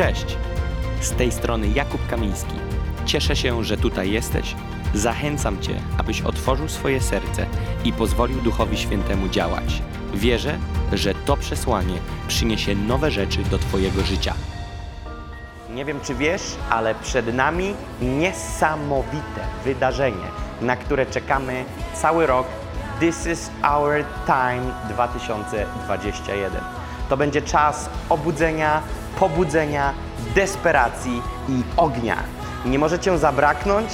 Cześć! Z tej strony Jakub Kamiński. Cieszę się, że tutaj jesteś. Zachęcam Cię, abyś otworzył swoje serce i pozwolił Duchowi Świętemu działać. Wierzę, że to przesłanie przyniesie nowe rzeczy do Twojego życia. Nie wiem, czy wiesz, ale przed nami niesamowite wydarzenie, na które czekamy cały rok. This is our time 2021. To będzie czas obudzenia, pobudzenia, desperacji i ognia. Nie możecie zabraknąć.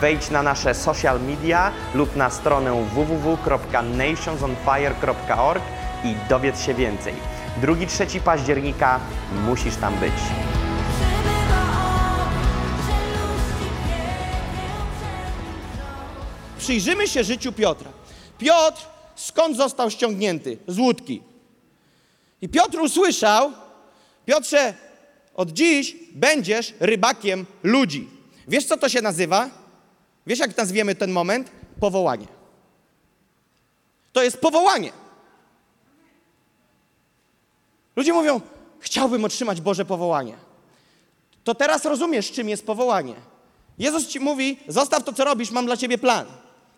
Wejdź na nasze social media lub na stronę www.nationsonfire.org i dowiedz się więcej. 2-3 października musisz tam być. Przyjrzymy się życiu Piotra. Piotr skąd został ściągnięty? Z łódki. I Piotr usłyszał, Piotrze, od dziś będziesz rybakiem ludzi. Wiesz, co to się nazywa? Wiesz, jak nazwiemy ten moment? Powołanie. To jest powołanie. Ludzie mówią, chciałbym otrzymać Boże powołanie. To teraz rozumiesz, czym jest powołanie. Jezus ci mówi, zostaw to, co robisz, mam dla ciebie plan.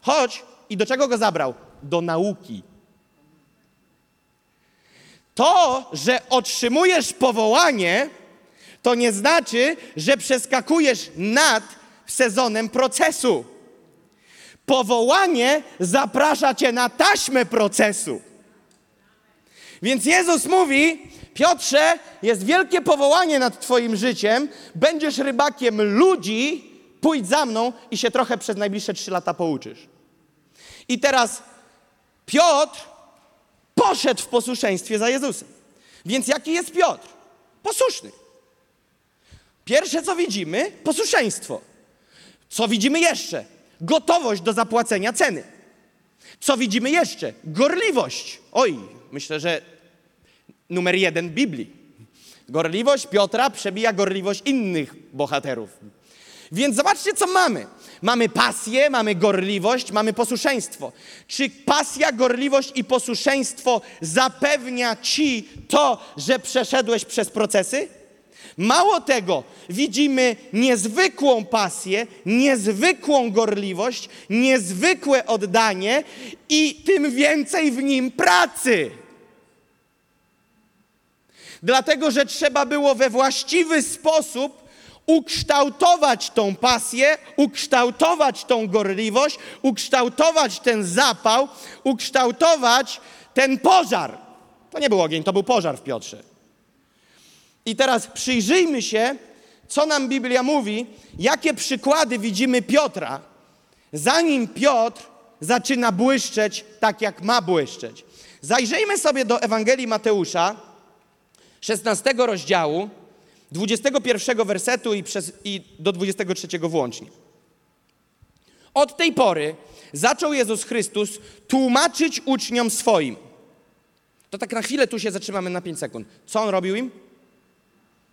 Chodź i do czego go zabrał? Do nauki. To, że otrzymujesz powołanie, to nie znaczy, że przeskakujesz nad sezonem procesu. Powołanie zaprasza cię na taśmę procesu. Więc Jezus mówi: Piotrze, jest wielkie powołanie nad Twoim życiem, będziesz rybakiem ludzi, pójdź za mną i się trochę przez najbliższe trzy lata pouczysz. I teraz Piotr poszedł w posłuszeństwie za Jezusem. Więc jaki jest Piotr? Posłuszny. Pierwsze, co widzimy, posłuszeństwo. Co widzimy jeszcze? Gotowość do zapłacenia ceny. Co widzimy jeszcze? Gorliwość. Oj, myślę, że numer jeden Biblii. Gorliwość Piotra przebija gorliwość innych bohaterów. Więc zobaczcie, co mamy. Mamy pasję, mamy gorliwość, mamy posłuszeństwo. Czy pasja, gorliwość i posłuszeństwo zapewnia ci to, że przeszedłeś przez procesy? Mało tego, widzimy niezwykłą pasję, niezwykłą gorliwość, niezwykłe oddanie i tym więcej w nim pracy. Dlatego, że trzeba było we właściwy sposób ukształtować tą pasję, ukształtować tą gorliwość, ukształtować ten zapał, ukształtować ten pożar. To nie był ogień, to był pożar w Piotrze. I teraz przyjrzyjmy się, co nam Biblia mówi, jakie przykłady widzimy Piotra, zanim Piotr zaczyna błyszczeć tak, jak ma błyszczeć. Zajrzyjmy sobie do Ewangelii Mateusza, 16 rozdziału, 21 wersetu i, przez, i do 23 włącznie. Od tej pory zaczął Jezus Chrystus tłumaczyć uczniom swoim. To tak na chwilę tu się zatrzymamy na 5 sekund. Co on robił im?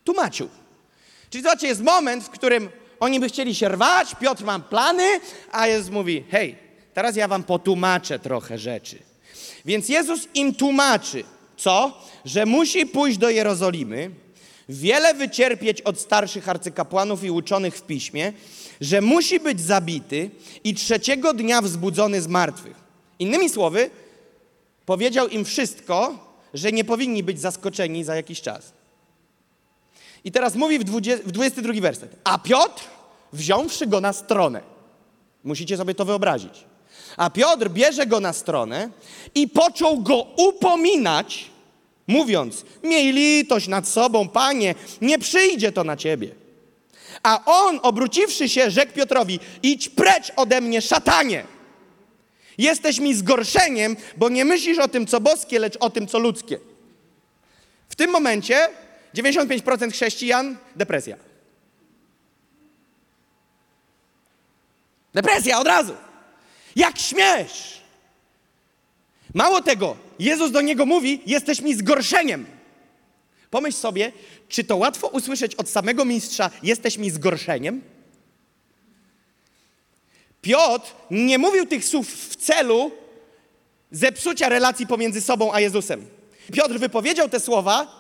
Tłumaczył. Czyli zobaczcie, jest moment, w którym oni by chcieli się rwać, Piotr ma plany, a Jezus mówi, hej, teraz ja wam potłumaczę trochę rzeczy. Więc Jezus im tłumaczy, co? Że musi pójść do Jerozolimy, wiele wycierpieć od starszych arcykapłanów i uczonych w piśmie, że musi być zabity i trzeciego dnia wzbudzony z martwych. Innymi słowy, powiedział im wszystko, że nie powinni być zaskoczeni za jakiś czas. I teraz mówi w, 20, w 22 werset. A Piotr, wziąwszy go na stronę, musicie sobie to wyobrazić. A Piotr bierze go na stronę i począł go upominać, mówiąc: Miej litość nad sobą, panie, nie przyjdzie to na ciebie. A on, obróciwszy się, rzekł Piotrowi: Idź precz ode mnie, szatanie. Jesteś mi zgorszeniem, bo nie myślisz o tym, co boskie, lecz o tym, co ludzkie. W tym momencie 95% chrześcijan depresja. Depresja od razu. Jak śmiesz? Mało tego, Jezus do niego mówi: Jesteś mi zgorszeniem. Pomyśl sobie, czy to łatwo usłyszeć od samego mistrza: Jesteś mi zgorszeniem? Piotr nie mówił tych słów w celu zepsucia relacji pomiędzy sobą a Jezusem. Piotr wypowiedział te słowa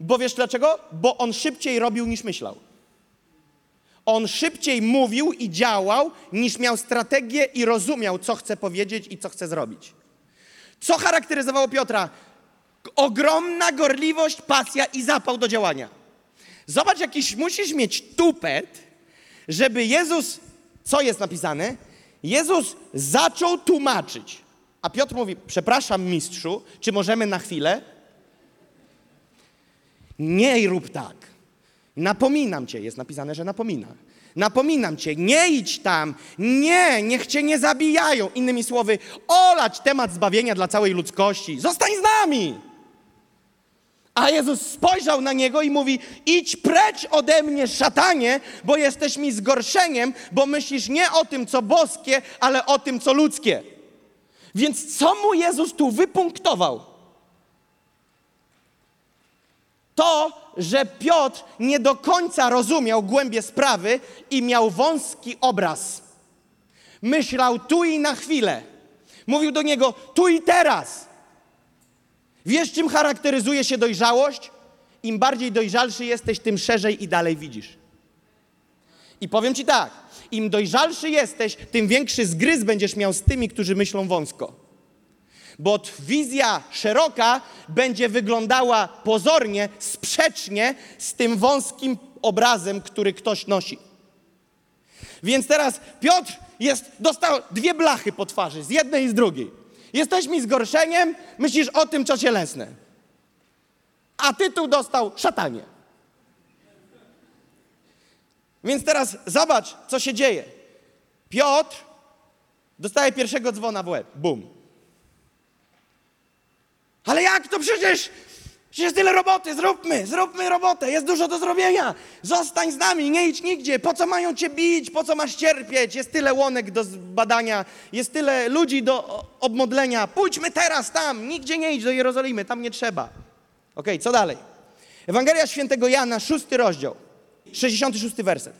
Bo wiesz dlaczego? Bo on szybciej robił niż myślał. On szybciej mówił i działał, niż miał strategię i rozumiał, co chce powiedzieć i co chce zrobić. Co charakteryzowało Piotra? Ogromna gorliwość, pasja i zapał do działania. Zobacz, jakiś musisz mieć tupet, żeby Jezus, co jest napisane? Jezus zaczął tłumaczyć. A Piotr mówi: Przepraszam, mistrzu, czy możemy na chwilę? Nie rób tak. Napominam cię, jest napisane, że napomina. Napominam cię, nie idź tam, nie, niech cię nie zabijają. Innymi słowy, olać temat zbawienia dla całej ludzkości. Zostań z nami. A Jezus spojrzał na niego i mówi: Idź precz ode mnie, szatanie, bo jesteś mi zgorszeniem, bo myślisz nie o tym, co boskie, ale o tym, co ludzkie. Więc co mu Jezus tu wypunktował? To, że Piotr nie do końca rozumiał głębie sprawy i miał wąski obraz. Myślał tu i na chwilę. Mówił do niego tu i teraz. Wiesz, czym charakteryzuje się dojrzałość? Im bardziej dojrzalszy jesteś, tym szerzej i dalej widzisz. I powiem ci tak, im dojrzalszy jesteś, tym większy zgryz będziesz miał z tymi, którzy myślą wąsko. Bo wizja szeroka będzie wyglądała pozornie, sprzecznie z tym wąskim obrazem, który ktoś nosi. Więc teraz Piotr jest, dostał dwie blachy po twarzy, z jednej i z drugiej. Jesteś mi zgorszeniem, myślisz o tym, co się lęsne. A tytuł dostał szatanie. Więc teraz zobacz, co się dzieje. Piotr dostaje pierwszego dzwona w łeb. Bum. Ale jak to przecież? Przecież tyle roboty, zróbmy, zróbmy robotę, jest dużo do zrobienia. Zostań z nami, nie idź nigdzie. Po co mają cię bić, po co masz cierpieć? Jest tyle łonek do zbadania, jest tyle ludzi do obmodlenia. Pójdźmy teraz tam, nigdzie nie idź do Jerozolimy, tam nie trzeba. Ok, co dalej? Ewangelia Świętego Jana, szósty rozdział, 66 werset.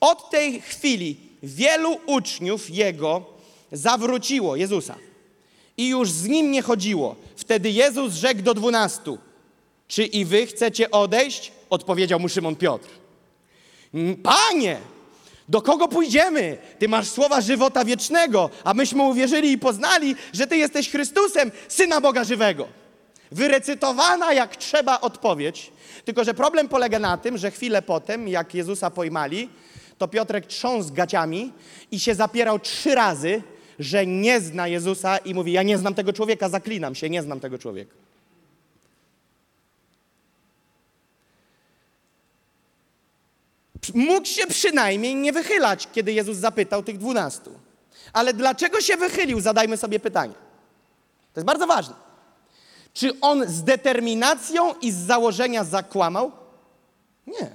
Od tej chwili wielu uczniów Jego zawróciło Jezusa i już z Nim nie chodziło. Wtedy Jezus rzekł do dwunastu, czy i wy chcecie odejść? Odpowiedział mu Szymon Piotr. Panie, do kogo pójdziemy? Ty masz słowa żywota wiecznego, a myśmy uwierzyli i poznali, że Ty jesteś Chrystusem, Syna Boga żywego. Wyrecytowana jak trzeba odpowiedź, tylko że problem polega na tym, że chwilę potem, jak Jezusa pojmali, to Piotrek trząsł gaciami i się zapierał trzy razy, że nie zna Jezusa i mówi, ja nie znam tego człowieka, zaklinam się, nie znam tego człowieka. Mógł się przynajmniej nie wychylać, kiedy Jezus zapytał tych dwunastu. Ale dlaczego się wychylił? Zadajmy sobie pytanie. To jest bardzo ważne. Czy on z determinacją i z założenia zakłamał? Nie.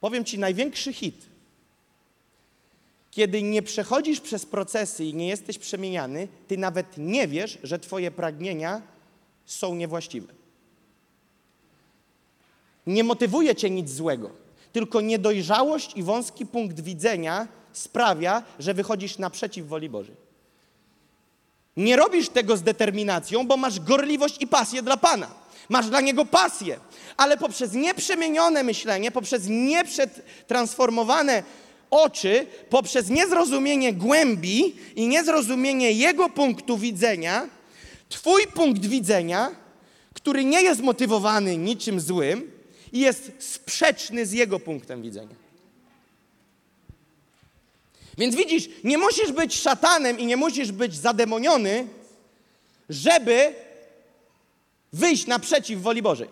Powiem ci największy hit. Kiedy nie przechodzisz przez procesy i nie jesteś przemieniany, ty nawet nie wiesz, że twoje pragnienia są niewłaściwe. Nie motywuje cię nic złego, tylko niedojrzałość i wąski punkt widzenia sprawia, że wychodzisz naprzeciw woli Bożej. Nie robisz tego z determinacją, bo masz gorliwość i pasję dla Pana. Masz dla Niego pasję, ale poprzez nieprzemienione myślenie, poprzez nieprzetransformowane oczy, poprzez niezrozumienie głębi i niezrozumienie Jego punktu widzenia, Twój punkt widzenia, który nie jest motywowany niczym złym, jest sprzeczny z Jego punktem widzenia. Więc widzisz, nie musisz być szatanem i nie musisz być zademoniony, żeby wyjść naprzeciw woli Bożej.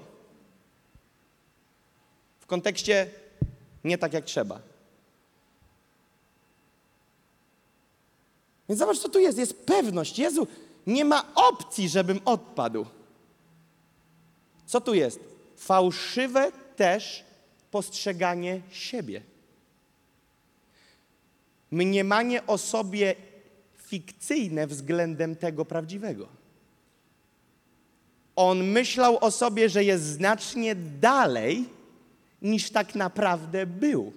W kontekście nie tak jak trzeba. Więc zobacz, co tu jest. Jest pewność. Jezu, nie ma opcji, żebym odpadł. Co tu jest? Fałszywe też postrzeganie siebie mniemanie o sobie fikcyjne względem tego prawdziwego. On myślał o sobie, że jest znacznie dalej niż tak naprawdę był.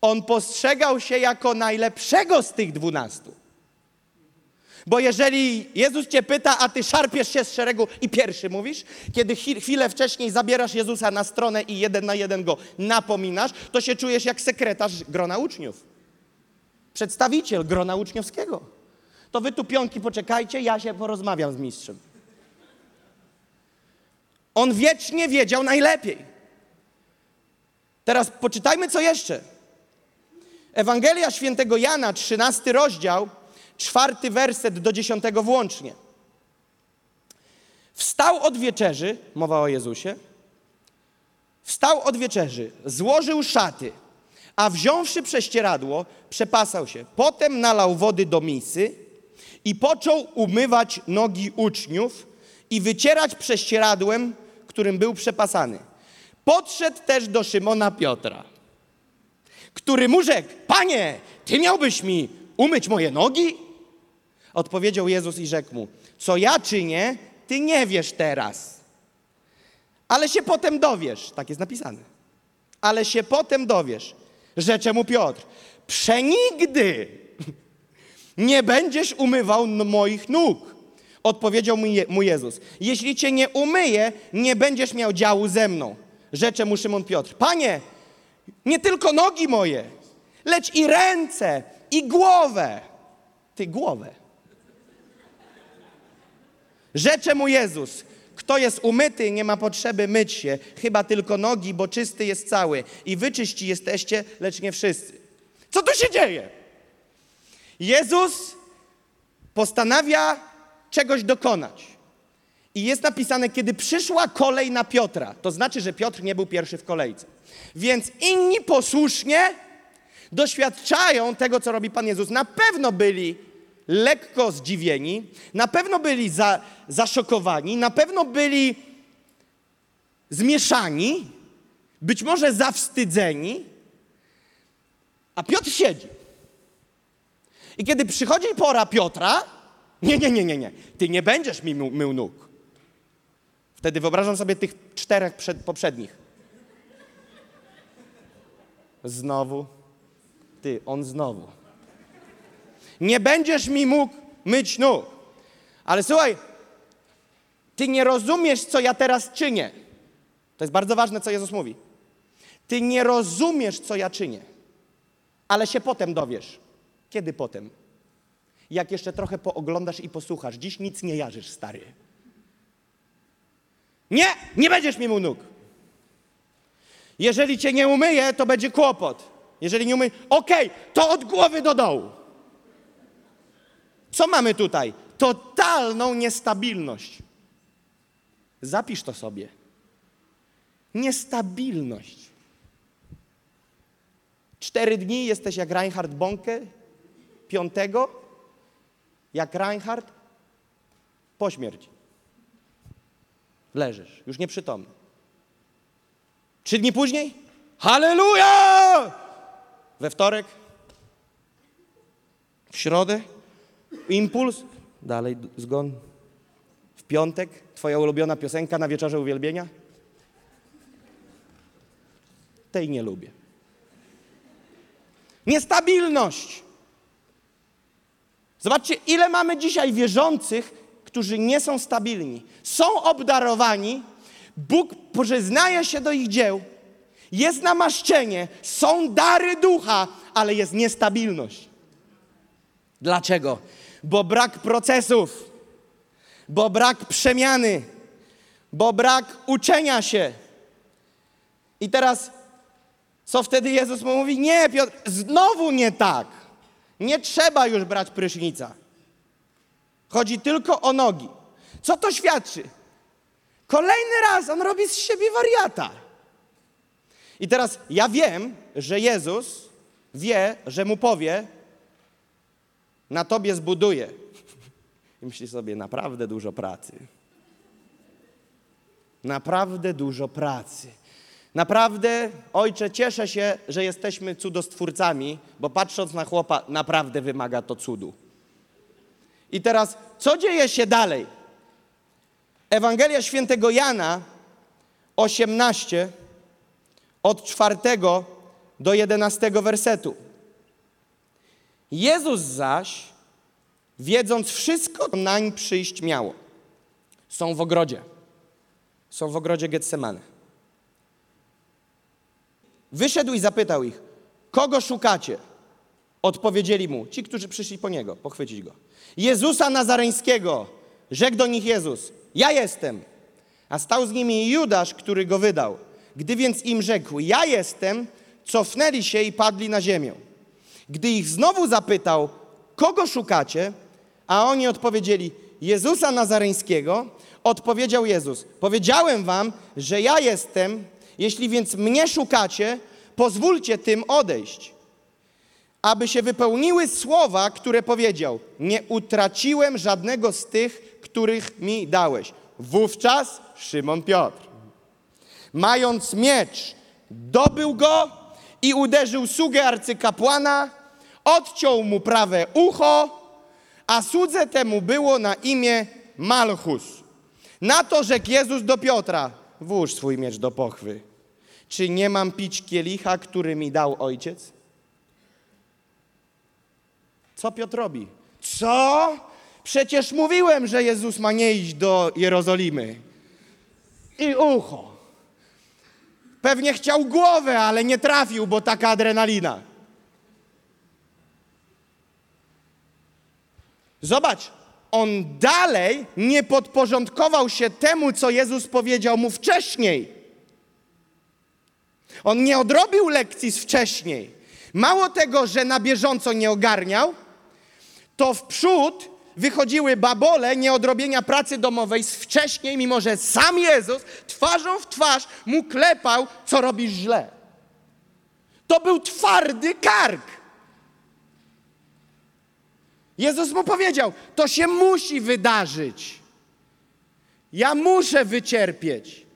On postrzegał się jako najlepszego z tych dwunastu. Bo jeżeli Jezus cię pyta, a ty szarpiesz się z szeregu i pierwszy mówisz, kiedy chwilę wcześniej zabierasz Jezusa na stronę i jeden na jeden go napominasz, to się czujesz jak sekretarz grona uczniów. Przedstawiciel grona uczniowskiego. To wy tu pionki poczekajcie, ja się porozmawiam z mistrzem. On wiecznie wiedział najlepiej. Teraz poczytajmy co jeszcze. Ewangelia świętego Jana, 13 rozdział, czwarty werset do dziesiątego włącznie. Wstał od wieczerzy, mowa o Jezusie, wstał od wieczerzy, złożył szaty, a wziąwszy prześcieradło, przepasał się. Potem nalał wody do misy i począł umywać nogi uczniów i wycierać prześcieradłem, którym był przepasany. Podszedł też do Szymona Piotra, który mu rzekł, Panie, Ty miałbyś mi umyć moje nogi? Odpowiedział Jezus i rzekł mu, co ja czynię, Ty nie wiesz teraz, ale się potem dowiesz. Tak jest napisane. Ale się potem dowiesz. Rzecze mu Piotr, przenigdy nie będziesz umywał moich nóg. Odpowiedział mu Jezus. Jeśli cię nie umyję, nie będziesz miał działu ze mną. Rzecze mu Szymon Piotr. Panie, nie tylko nogi moje, lecz i ręce, i głowę. Ty głowę. Rzecze mu Jezus. Kto jest umyty, nie ma potrzeby myć się, chyba tylko nogi, bo czysty jest cały. I wy czyści jesteście, lecz nie wszyscy. Co tu się dzieje? Jezus postanawia czegoś dokonać. I jest napisane, kiedy przyszła kolej na Piotra, to znaczy, że Piotr nie był pierwszy w kolejce. Więc inni posłusznie doświadczają tego, co robi Pan Jezus. Na pewno byli lekko zdziwieni, na pewno byli za, zaszokowani, na pewno byli zmieszani, być może zawstydzeni, a Piotr siedzi. I kiedy przychodzi pora Piotra, nie, nie, nie, nie, nie, ty nie będziesz mi mył, nóg. Wtedy wyobrażam sobie tych czterech przed, poprzednich. Znowu. Ty, on znowu. Nie będziesz mi mógł myć nóg. Ale słuchaj, ty nie rozumiesz, co ja teraz czynię. To jest bardzo ważne, co Jezus mówi. Ty nie rozumiesz, co ja czynię, ale się potem dowiesz. Kiedy potem? Jak jeszcze trochę pooglądasz i posłuchasz. Dziś nic nie jarzysz, stary. Nie, nie będziesz mi mu nóg. Jeżeli cię nie umyję, to będzie kłopot. Jeżeli nie umyję, okej, to od głowy do dołu. Co mamy tutaj? Totalną niestabilność. Zapisz to sobie. Niestabilność. Cztery dni jesteś jak Reinhard Bonke, piątego jak Reinhard po śmierci. Leżysz, już nieprzytomny. Trzy dni później? Halleluja! We wtorek? W środę? Impuls? Dalej zgon. W piątek? Twoja ulubiona piosenka na wieczorze uwielbienia? Tej nie lubię. Niestabilność. Zobaczcie, ile mamy dzisiaj wierzących, którzy nie są stabilni. Są obdarowani, Bóg przyznaje się do ich dzieł, jest namaszczenie, są dary ducha, ale jest niestabilność. Dlaczego? Bo brak procesów, bo brak przemiany, bo brak uczenia się. I teraz, co wtedy Jezus mu mówi? Nie, Piotr, znowu nie tak. Nie trzeba już brać prysznica. Chodzi tylko o nogi. Co to świadczy? Kolejny raz on robi z siebie wariata. I teraz ja wiem, że Jezus wie, że mu powie, na tobie zbuduję. I myśli sobie, naprawdę dużo pracy. Naprawdę dużo pracy. Naprawdę, ojcze, cieszę się, że jesteśmy cudostwórcami, bo patrząc na chłopa, naprawdę wymaga to cudu. I teraz, co dzieje się dalej? Ewangelia świętego Jana 18, od 4 do 11 wersetu. Jezus zaś, wiedząc wszystko, nań przyjść miało. Są w ogrodzie. Są w ogrodzie Getsemane. Wyszedł i zapytał ich, kogo szukacie? Odpowiedzieli mu, ci, którzy przyszli po niego, pochwycić go. Jezusa Nazareńskiego. Rzekł do nich Jezus, ja jestem. A stał z nimi Judasz, który go wydał. Gdy więc im rzekł, ja jestem, cofnęli się i padli na ziemię. Gdy ich znowu zapytał, kogo szukacie? A oni odpowiedzieli, Jezusa Nazareńskiego. Odpowiedział Jezus, powiedziałem wam, że ja jestem. Jeśli więc mnie szukacie, pozwólcie tym odejść aby się wypełniły słowa, które powiedział: Nie utraciłem żadnego z tych, których mi dałeś. Wówczas Szymon Piotr, mając miecz, dobył go i uderzył sługę arcykapłana, odciął mu prawe ucho, a słudze temu było na imię Malchus. Na to rzekł Jezus do Piotra: Włóż swój miecz do pochwy. Czy nie mam pić kielicha, który mi dał ojciec? Co Piotr robi? Co? Przecież mówiłem, że Jezus ma nie iść do Jerozolimy. I ucho. Pewnie chciał głowę, ale nie trafił, bo taka adrenalina. Zobacz, on dalej nie podporządkował się temu, co Jezus powiedział mu wcześniej. On nie odrobił lekcji z wcześniej. Mało tego, że na bieżąco nie ogarniał, to w przód wychodziły babole nieodrobienia pracy domowej z wcześniej, mimo że sam Jezus twarzą w twarz mu klepał, co robisz źle. To był twardy kark. Jezus mu powiedział: To się musi wydarzyć. Ja muszę wycierpieć.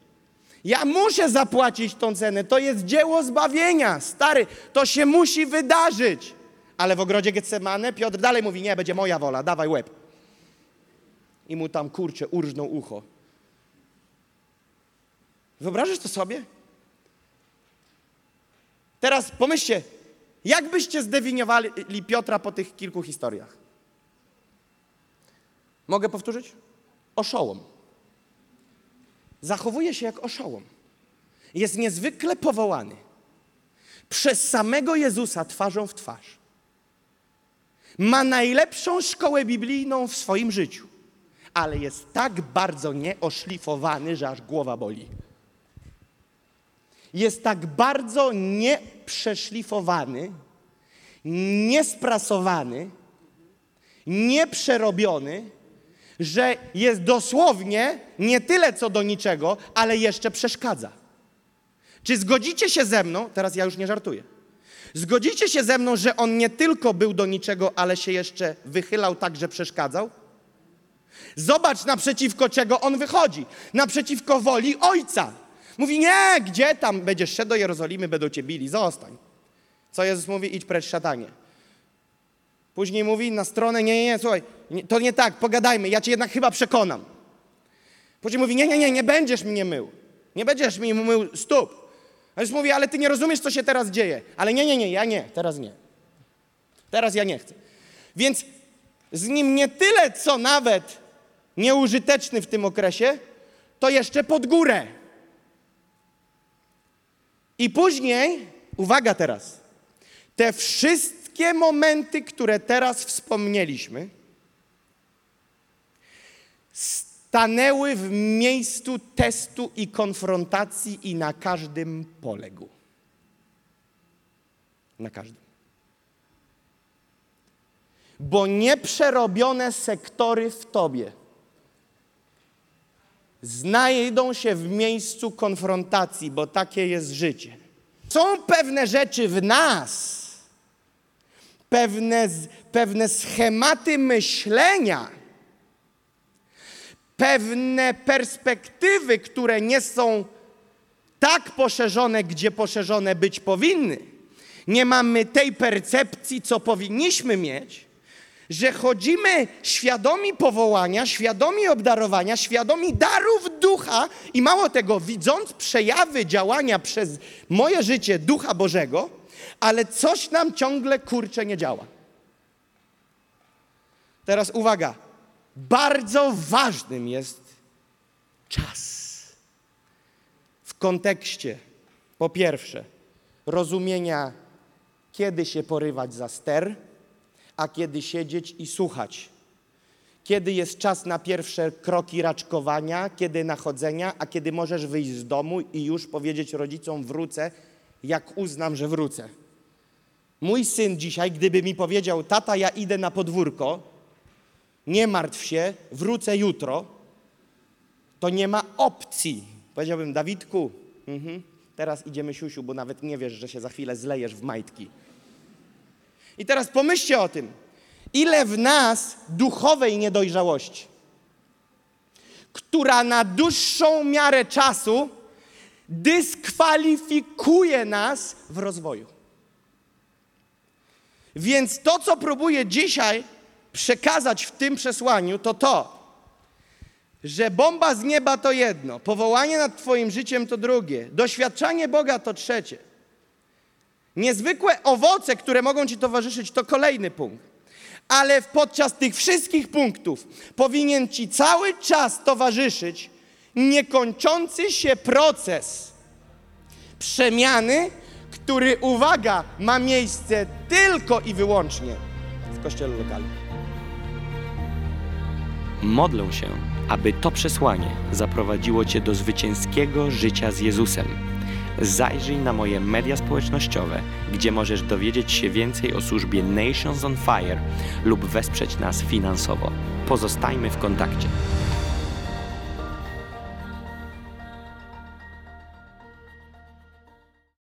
Ja muszę zapłacić tą cenę. To jest dzieło zbawienia. Stary, to się musi wydarzyć. Ale w ogrodzie Getsemane Piotr dalej mówi, nie, będzie moja wola, dawaj łeb. I mu tam, kurczę, urżnął ucho. Wyobrażasz to sobie? Teraz pomyślcie, jak byście zdefiniowali Piotra po tych kilku historiach? Mogę powtórzyć? Oszołom. Zachowuje się jak oszołom. Jest niezwykle powołany przez samego Jezusa twarzą w twarz ma najlepszą szkołę biblijną w swoim życiu, ale jest tak bardzo nieoszlifowany, że aż głowa boli. Jest tak bardzo nieprzeszlifowany, niesprasowany, nieprzerobiony, że jest dosłownie nie tyle co do niczego, ale jeszcze przeszkadza. Czy zgodzicie się ze mną? Teraz ja już nie żartuję Zgodzicie się ze mną, że on nie tylko był do niczego, ale się jeszcze wychylał tak, że przeszkadzał? Zobacz naprzeciwko czego on wychodzi. Naprzeciwko woli ojca. Mówi, nie, gdzie tam będziesz szedł do Jerozolimy, będą cię bili, zostań. Co Jezus mówi? Idź precz szatanie. Później mówi na stronę, nie, nie, nie, słuchaj, to nie tak, pogadajmy, ja cię jednak chyba przekonam. Później mówi, nie, nie, nie, nie będziesz mnie mył. Nie będziesz mi mył stóp. A już mówi, ale ty nie rozumiesz, co się teraz dzieje. Ale nie, nie, nie, ja nie, teraz nie. Teraz ja nie chcę. Więc z nim nie tyle, co nawet nieużyteczny w tym okresie, to jeszcze pod górę. I później, uwaga teraz, te wszystkie momenty, które teraz wspomnieliśmy, stanęły w miejscu testu i konfrontacji i na każdym poległ. Na każdym. Bo nieprzerobione sektory w tobie znajdą się w miejscu konfrontacji, bo takie jest życie. Są pewne rzeczy w nas, pewne, pewne schematy myślenia, pewne perspektywy, które nie są tak poszerzone, gdzie poszerzone być powinny. Nie mamy tej percepcji, co powinniśmy mieć, że chodzimy świadomi powołania, świadomi obdarowania, świadomi darów ducha i mało tego, widząc przejawy działania przez moje życie ducha Bożego, ale coś nam ciągle kurcze nie działa. Teraz uwaga. Bardzo ważnym jest czas. W kontekście, po pierwsze, rozumienia, kiedy się porywać za ster, a kiedy siedzieć i słuchać. Kiedy jest czas na pierwsze kroki raczkowania, kiedy nachodzenia, a kiedy możesz wyjść z domu i już powiedzieć rodzicom wrócę, jak uznam, że wrócę. Mój syn dzisiaj, gdyby mi powiedział, tata, ja idę na podwórko, nie martw się, wrócę jutro, to nie ma opcji. Powiedziałbym, Dawidku, mhm, teraz idziemy siusiu, bo nawet nie wiesz, że się za chwilę zlejesz w majtki. I teraz pomyślcie o tym, ile w nas duchowej niedojrzałości, która na dłuższą miarę czasu dyskwalifikuje nas w rozwoju. Więc to, co próbuję dzisiaj przekazać w tym przesłaniu, to to, że bomba z nieba to jedno, powołanie nad Twoim życiem to drugie, doświadczanie Boga to trzecie. Niezwykłe owoce, które mogą Ci towarzyszyć, to kolejny punkt. Ale podczas tych wszystkich punktów powinien Ci cały czas towarzyszyć niekończący się proces przemiany, który, uwaga, ma miejsce tylko i wyłącznie w kościele lokalnym. Modlę się, aby to przesłanie zaprowadziło Cię do zwycięskiego życia z Jezusem. Zajrzyj na moje media społecznościowe, gdzie możesz dowiedzieć się więcej o służbie Nations on Fire lub wesprzeć nas finansowo. Pozostajmy w kontakcie.